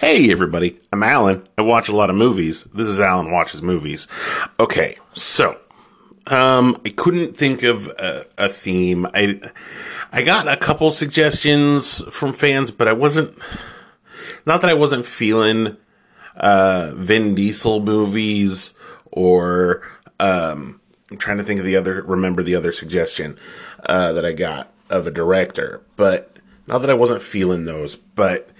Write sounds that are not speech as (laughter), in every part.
Hey, everybody. I'm Alan. I watch a lot of movies. This is Alan Watches Movies. Okay, so um, I couldn't think of a, a theme. I I got a couple suggestions from fans, but I wasn't. Not that I wasn't feeling uh, Vin Diesel movies or um, I'm trying to think of the other. Remember the other suggestion uh, that I got of a director, but not that I wasn't feeling those, but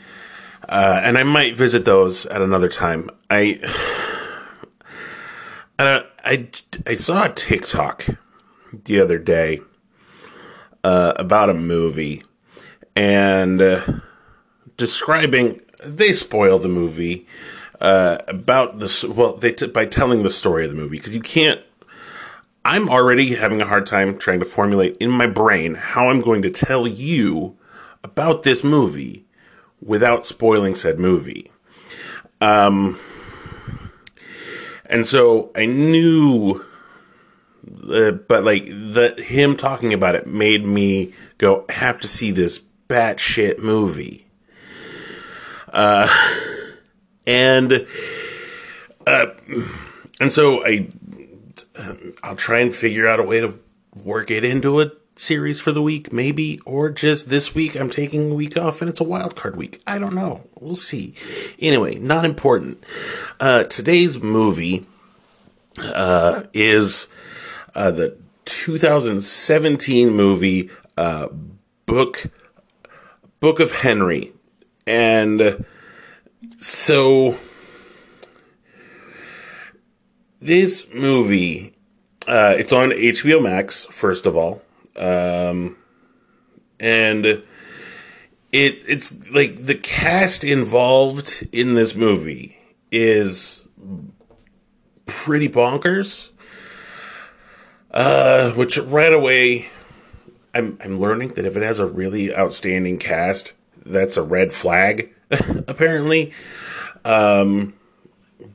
uh, and I might visit those at another time. I, (sighs) I, I, I saw a TikTok the other day uh, about a movie and uh, describing. They spoil the movie uh, about this. Well, they t- by telling the story of the movie because you can't. I'm already having a hard time trying to formulate in my brain how I'm going to tell you about this movie without spoiling said movie. Um, and so I knew, uh, but like the him talking about it made me go have to see this batshit movie. Uh, and uh, and so I I'll try and figure out a way to work it into it series for the week, maybe, or just this week I'm taking a week off and it's a wild card week. I don't know. We'll see. Anyway, not important. Uh, today's movie uh, is uh, the 2017 movie uh, Book Book of Henry, and so this movie uh, it's on HBO Max. First of all, um, and it it's like the cast involved in this movie is pretty bonkers. Uh, which right away, I'm I'm learning that if it has a really outstanding cast, that's a red flag. (laughs) apparently, um,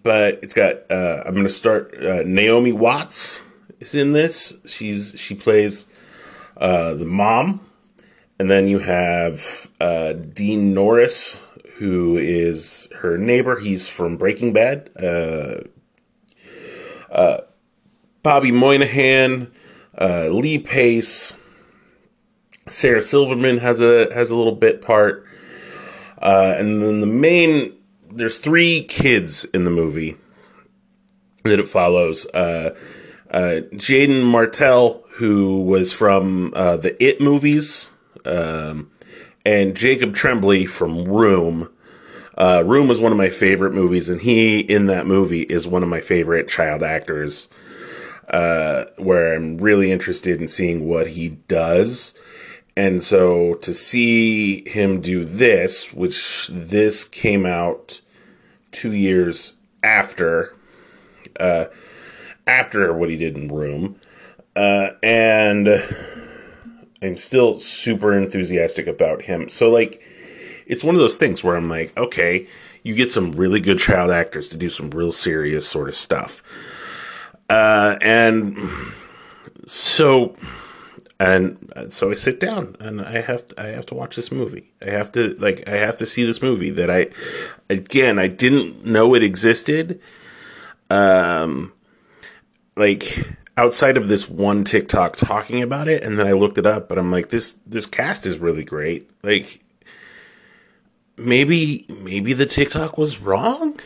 but it's got. Uh, I'm to start. Uh, Naomi Watts is in this. She's she plays uh, the mom, and then you have uh, Dean Norris, who is her neighbor. He's from Breaking Bad. Uh, uh, Bobby Moynihan, uh, Lee Pace, Sarah Silverman has a has a little bit part, and then the main. There's three kids in the movie that it follows. Uh, uh, Jaeden Martell, who was from uh, the It movies, um, and Jacob Tremblay from Room. Uh, Room was one of my favorite movies, and he in that movie is one of my favorite child actors. Uh, where I'm really interested in seeing what he does. And so to see him do this, which this came out two years after, uh, after what he did in Room, uh, and I'm still super enthusiastic about him. So like, it's one of those things where I'm like, okay, you get some really good child actors to do some real serious sort of stuff. Uh, and so, and so I sit down and I have I have to watch this movie. I have to like I have to see this movie that I again I didn't know it existed. Um, like outside of this one TikTok talking about it, and then I looked it up, but I'm like this this cast is really great. Like maybe maybe the TikTok was wrong.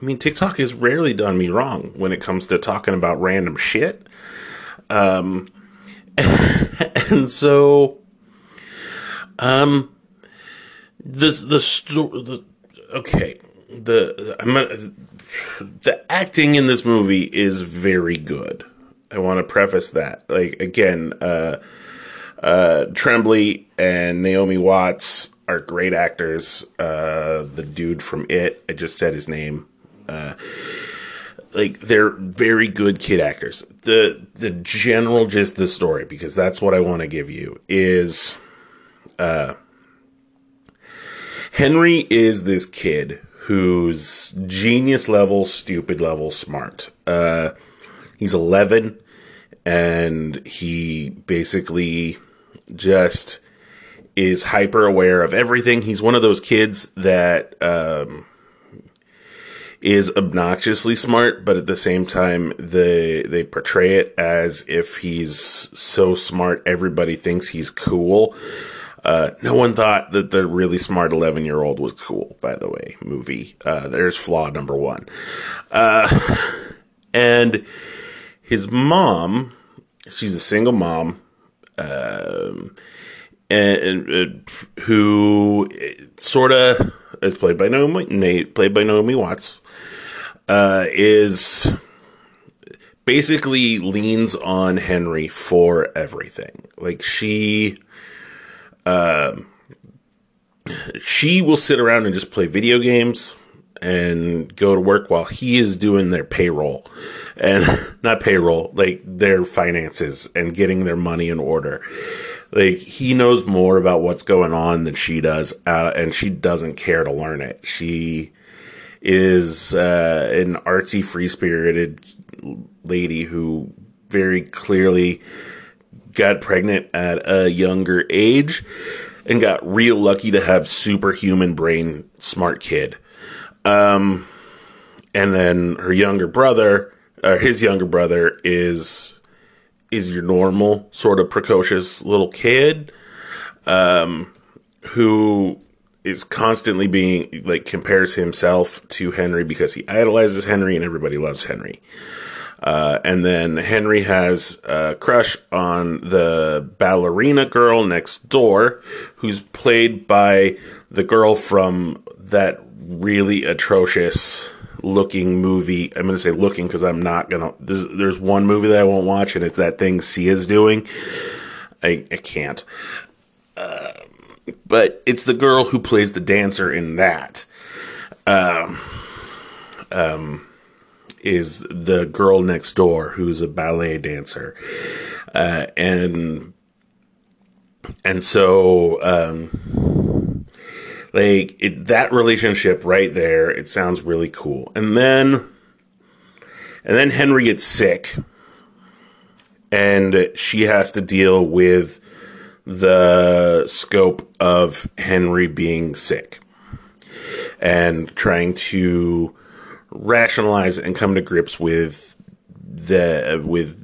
I mean, TikTok has rarely done me wrong when it comes to talking about random shit. Um, (laughs) and so, um, the the story, the, okay, the I'm the acting in this movie is very good. I want to preface that. Like again, uh, uh, Tremblay and Naomi Watts are great actors. Uh, the dude from It, I just said his name. Uh, like they're very good kid actors. The the general gist of the story, because that's what I want to give you, is uh Henry is this kid who's genius level, stupid level, smart. Uh he's eleven and he basically just is hyper aware of everything. He's one of those kids that um, is obnoxiously smart, but at the same time, they they portray it as if he's so smart, everybody thinks he's cool. Uh, no one thought that the really smart 11 year old was cool, by the way, movie. Uh, there's flaw number one. Uh, (laughs) and his mom, she's a single mom, um, and, and uh, who sort of is played by Naomi, played by Naomi Watts, uh, is basically leans on Henry for everything. Like she, um, she will sit around and just play video games and go to work while he is doing their payroll and (laughs) not payroll, like their finances and getting their money in order. Like he knows more about what's going on than she does, uh, and she doesn't care to learn it. She is uh, an artsy, free spirited lady who very clearly got pregnant at a younger age and got real lucky to have superhuman brain smart kid. Um, and then her younger brother, uh, his younger brother is is your normal sort of precocious little kid, um, who is constantly being like compares himself to Henry because he idolizes Henry and everybody loves Henry. Uh, and then Henry has a crush on the ballerina girl next door, who's played by the girl from that really atrocious looking movie. I'm going to say looking because I'm not going to. There's, there's one movie that I won't watch, and it's that thing Sia's doing. I, I can't. Uh, but it's the girl who plays the dancer in that. Um, um, is the girl next door who's a ballet dancer, uh, and and so um, like it, that relationship right there, it sounds really cool, and then and then Henry gets sick, and she has to deal with the scope of Henry being sick and trying to rationalize and come to grips with the with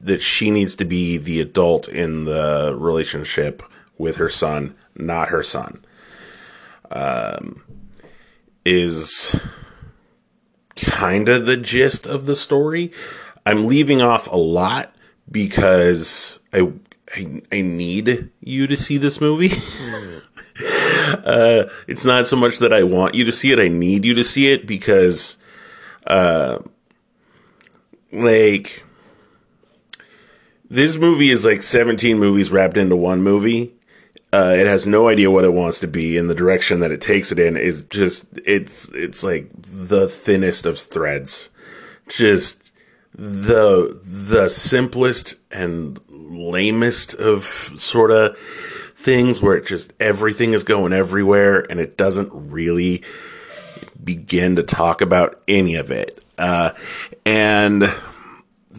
that she needs to be the adult in the relationship with her son, not her son. Um, is kind of the gist of the story. I'm leaving off a lot because I I, I need you to see this movie. (laughs) uh, it's not so much that I want you to see it; I need you to see it because, uh, like, this movie is like 17 movies wrapped into one movie. Uh, it has no idea what it wants to be, and the direction that it takes it in is just it's it's like the thinnest of threads. Just the the simplest and lamest of sort of things where it just everything is going everywhere and it doesn't really begin to talk about any of it. Uh, and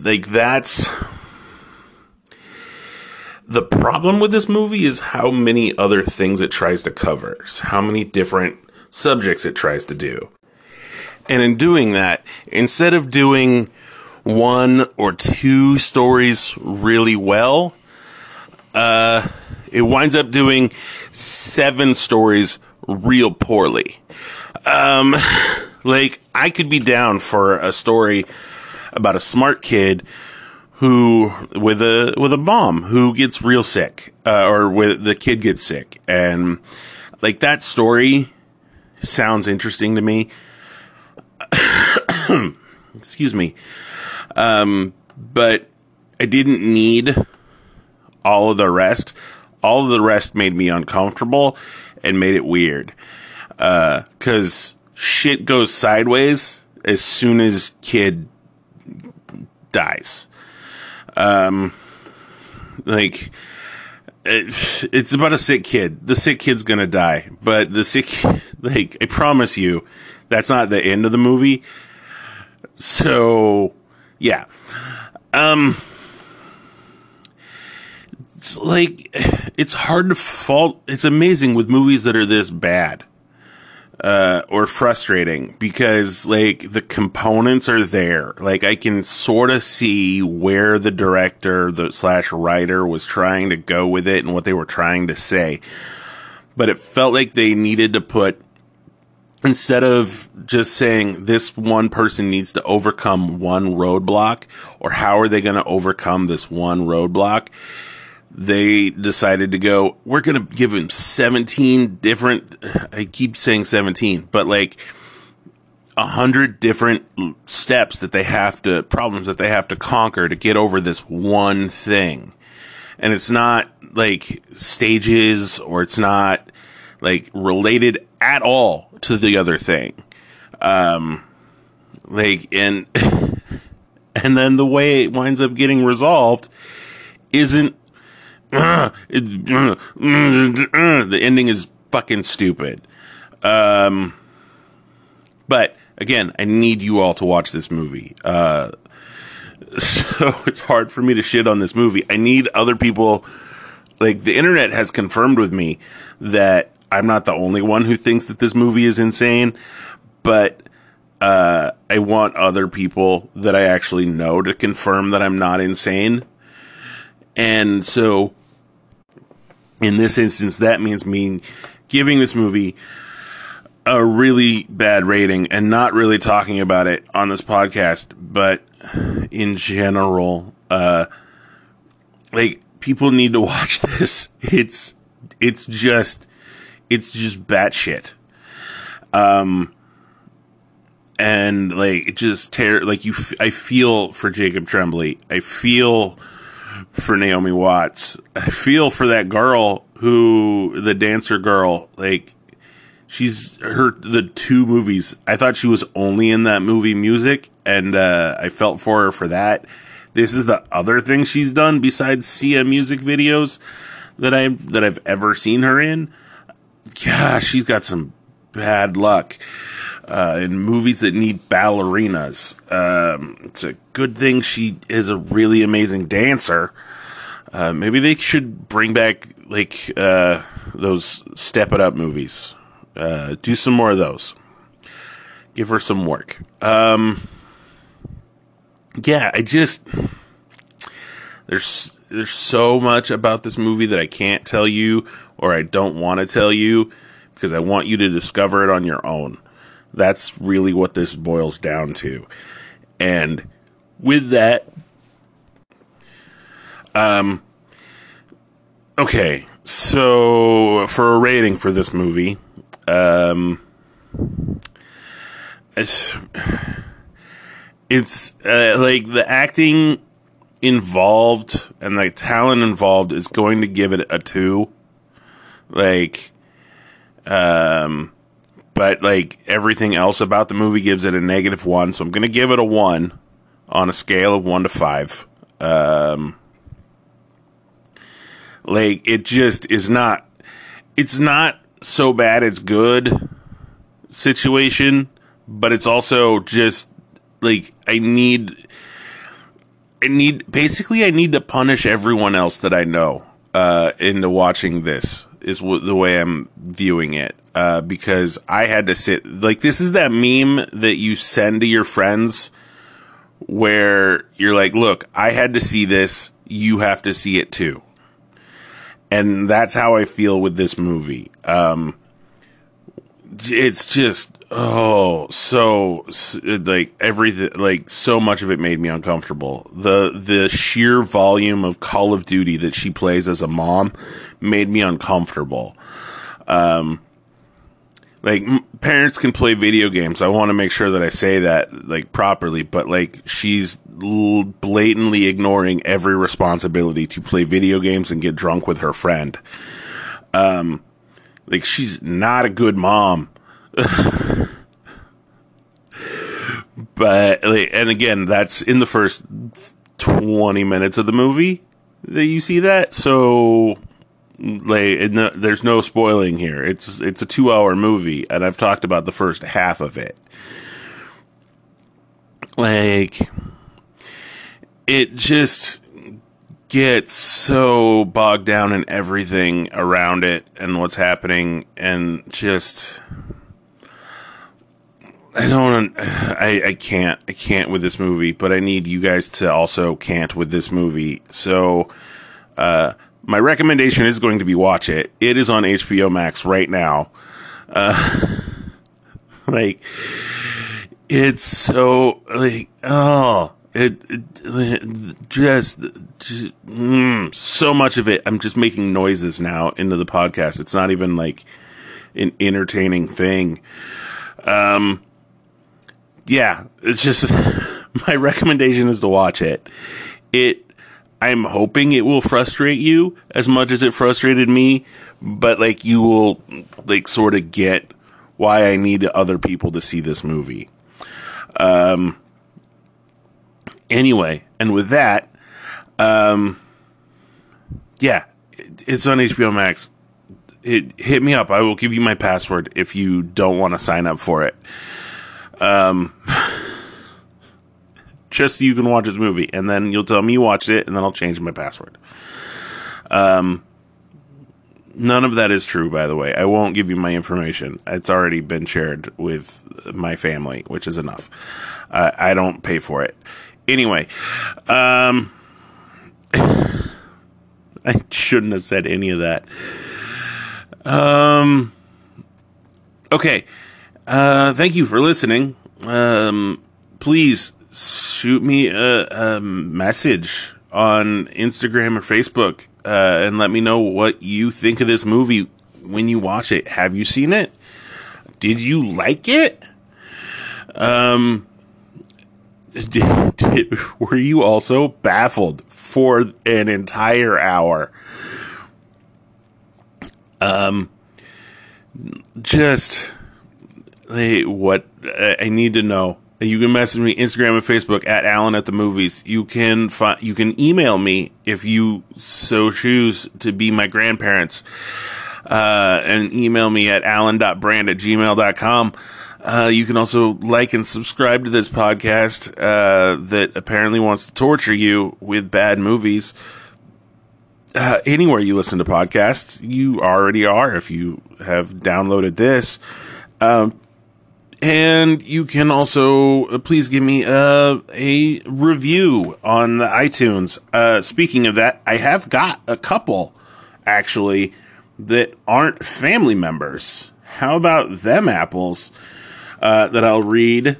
like that's the problem with this movie is how many other things it tries to cover, how many different subjects it tries to do. And in doing that, instead of doing one or two stories really well, uh, it winds up doing seven stories real poorly. Um, like I could be down for a story about a smart kid who with a with a mom who gets real sick, uh, or with the kid gets sick, and like that story sounds interesting to me. (coughs) Excuse me. Um, but I didn't need all of the rest. All of the rest made me uncomfortable and made it weird. Uh, cause shit goes sideways as soon as kid dies. Um, like, it, it's about a sick kid. The sick kid's gonna die, but the sick, (laughs) like, I promise you, that's not the end of the movie. So, yeah. Um, it's like (sighs) it's hard to fault. It's amazing with movies that are this bad uh, or frustrating because like the components are there. Like I can sort of see where the director, the slash writer, was trying to go with it and what they were trying to say. But it felt like they needed to put instead of just saying this one person needs to overcome one roadblock or how are they going to overcome this one roadblock they decided to go we're going to give him 17 different i keep saying 17 but like a hundred different steps that they have to problems that they have to conquer to get over this one thing and it's not like stages or it's not like related at all to the other thing. Um, like and (laughs) and then the way it winds up getting resolved isn't the ending is fucking stupid. Um, but again, I need you all to watch this movie. Uh, (laughs) so it's hard for me to shit on this movie. I need other people. Like the internet has confirmed with me that I'm not the only one who thinks that this movie is insane, but uh, I want other people that I actually know to confirm that I'm not insane. And so, in this instance, that means me giving this movie a really bad rating and not really talking about it on this podcast, but in general, uh, like people need to (laughs) watch this. It's it's just it's just batshit. Um, and like it just tear like you. F- I feel for Jacob Tremblay. I feel for Naomi Watts. I feel for that girl who the dancer girl. Like she's her the two movies. I thought she was only in that movie music, and uh, I felt for her for that. This is the other thing she's done besides Sia music videos that I've that I've ever seen her in yeah, she's got some bad luck uh, in movies that need ballerinas. Um, it's a good thing she is a really amazing dancer. Uh, maybe they should bring back like uh, those Step It Up movies. Uh, do some more of those. Give her some work. Um, yeah, I just there's there's so much about this movie that I can't tell you or I don't want to tell you because I want you to discover it on your own. That's really what this boils down to. And with that, um, okay, so for a rating for this movie, um, it's it's uh, like the acting involved and the talent involved is going to give it a two like, um, but like everything else about the movie gives it a negative one. So I'm going to give it a one on a scale of one to five. Um, like it just is not, it's not so bad it's good situation, but it's also just like I need, I need basically I need to punish everyone else that I know uh, into watching this is w- the way I'm viewing it. Uh, because I had to sit like this is that meme that you send to your friends where you're like, look, I had to see this, you have to see it too. And that's how I feel with this movie. Um, it's just oh so like everything like so much of it made me uncomfortable. The the sheer volume of call of duty that she plays as a mom made me uncomfortable. Um like m- parents can play video games. I want to make sure that i say that like properly but like she's l- blatantly ignoring every responsibility to play video games and get drunk with her friend. Um like she's not a good mom (laughs) but and again, that's in the first twenty minutes of the movie that you see that. So like there's no spoiling here. It's it's a two hour movie, and I've talked about the first half of it. Like it just gets so bogged down in everything around it and what's happening and just I don't (sighs) I I can't I can't with this movie, but I need you guys to also can't with this movie. So uh my recommendation is going to be watch it. It is on HBO Max right now. Uh (laughs) like it's so like oh it, it just, just mm, so much of it. I'm just making noises now into the podcast. It's not even like an entertaining thing. Um, yeah, it's just (laughs) my recommendation is to watch it. It, I'm hoping it will frustrate you as much as it frustrated me, but like you will like sort of get why I need other people to see this movie. Um, anyway, and with that, um, yeah, it, it's on HBO Max. It hit me up. I will give you my password if you don't want to sign up for it. Um, (laughs) just so you can watch this movie, and then you'll tell me you watched it, and then I'll change my password. Um, none of that is true, by the way. I won't give you my information. It's already been shared with my family, which is enough. Uh, I don't pay for it. Anyway, um, (laughs) I shouldn't have said any of that. Um, okay. Uh, thank you for listening. Um, please shoot me a, a message on Instagram or Facebook uh, and let me know what you think of this movie when you watch it. Have you seen it? Did you like it? Um, did, did, were you also baffled for an entire hour? Um, just hey, what I need to know. You can message me Instagram and Facebook at Alan at the movies. You can find, you can email me if you so choose to be my grandparents. Uh, and email me at alan.brand at gmail.com. Uh, you can also like and subscribe to this podcast uh, that apparently wants to torture you with bad movies. Uh, anywhere you listen to podcasts, you already are if you have downloaded this. Um, and you can also uh, please give me a, a review on the iTunes. Uh, speaking of that, I have got a couple actually that aren't family members. How about them apples? uh, that I'll read.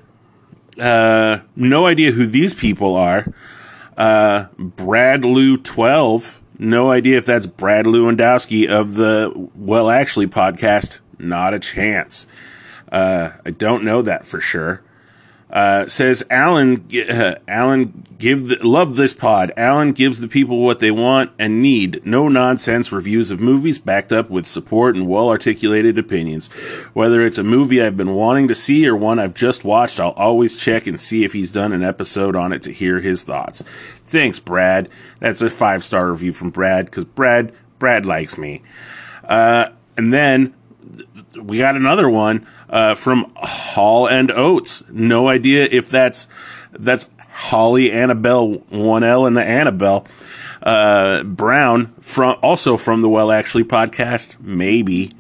Uh, no idea who these people are. Uh, Brad Lou 12. No idea if that's Brad Lewandowski of the Well Actually podcast. Not a chance. Uh, I don't know that for sure. Uh, says Alan. Uh, Alan give the, love this pod. Alan gives the people what they want and need. No nonsense reviews of movies backed up with support and well articulated opinions. Whether it's a movie I've been wanting to see or one I've just watched, I'll always check and see if he's done an episode on it to hear his thoughts. Thanks, Brad. That's a five star review from Brad because Brad Brad likes me. Uh, and then we got another one uh, from Hall and Oates. No idea if that's that's Holly Annabelle one L and the Annabelle uh, Brown from also from the Well Actually podcast, maybe.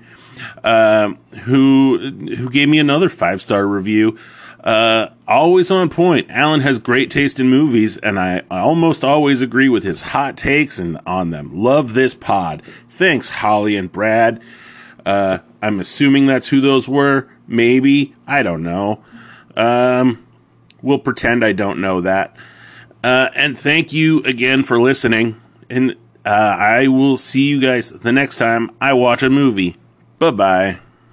Uh, who who gave me another five star review. Uh, always on point. Alan has great taste in movies, and I, I almost always agree with his hot takes and on them. Love this pod. Thanks, Holly and Brad. Uh, I'm assuming that's who those were. Maybe. I don't know. Um, we'll pretend I don't know that. Uh, and thank you again for listening. And uh, I will see you guys the next time I watch a movie. Bye bye.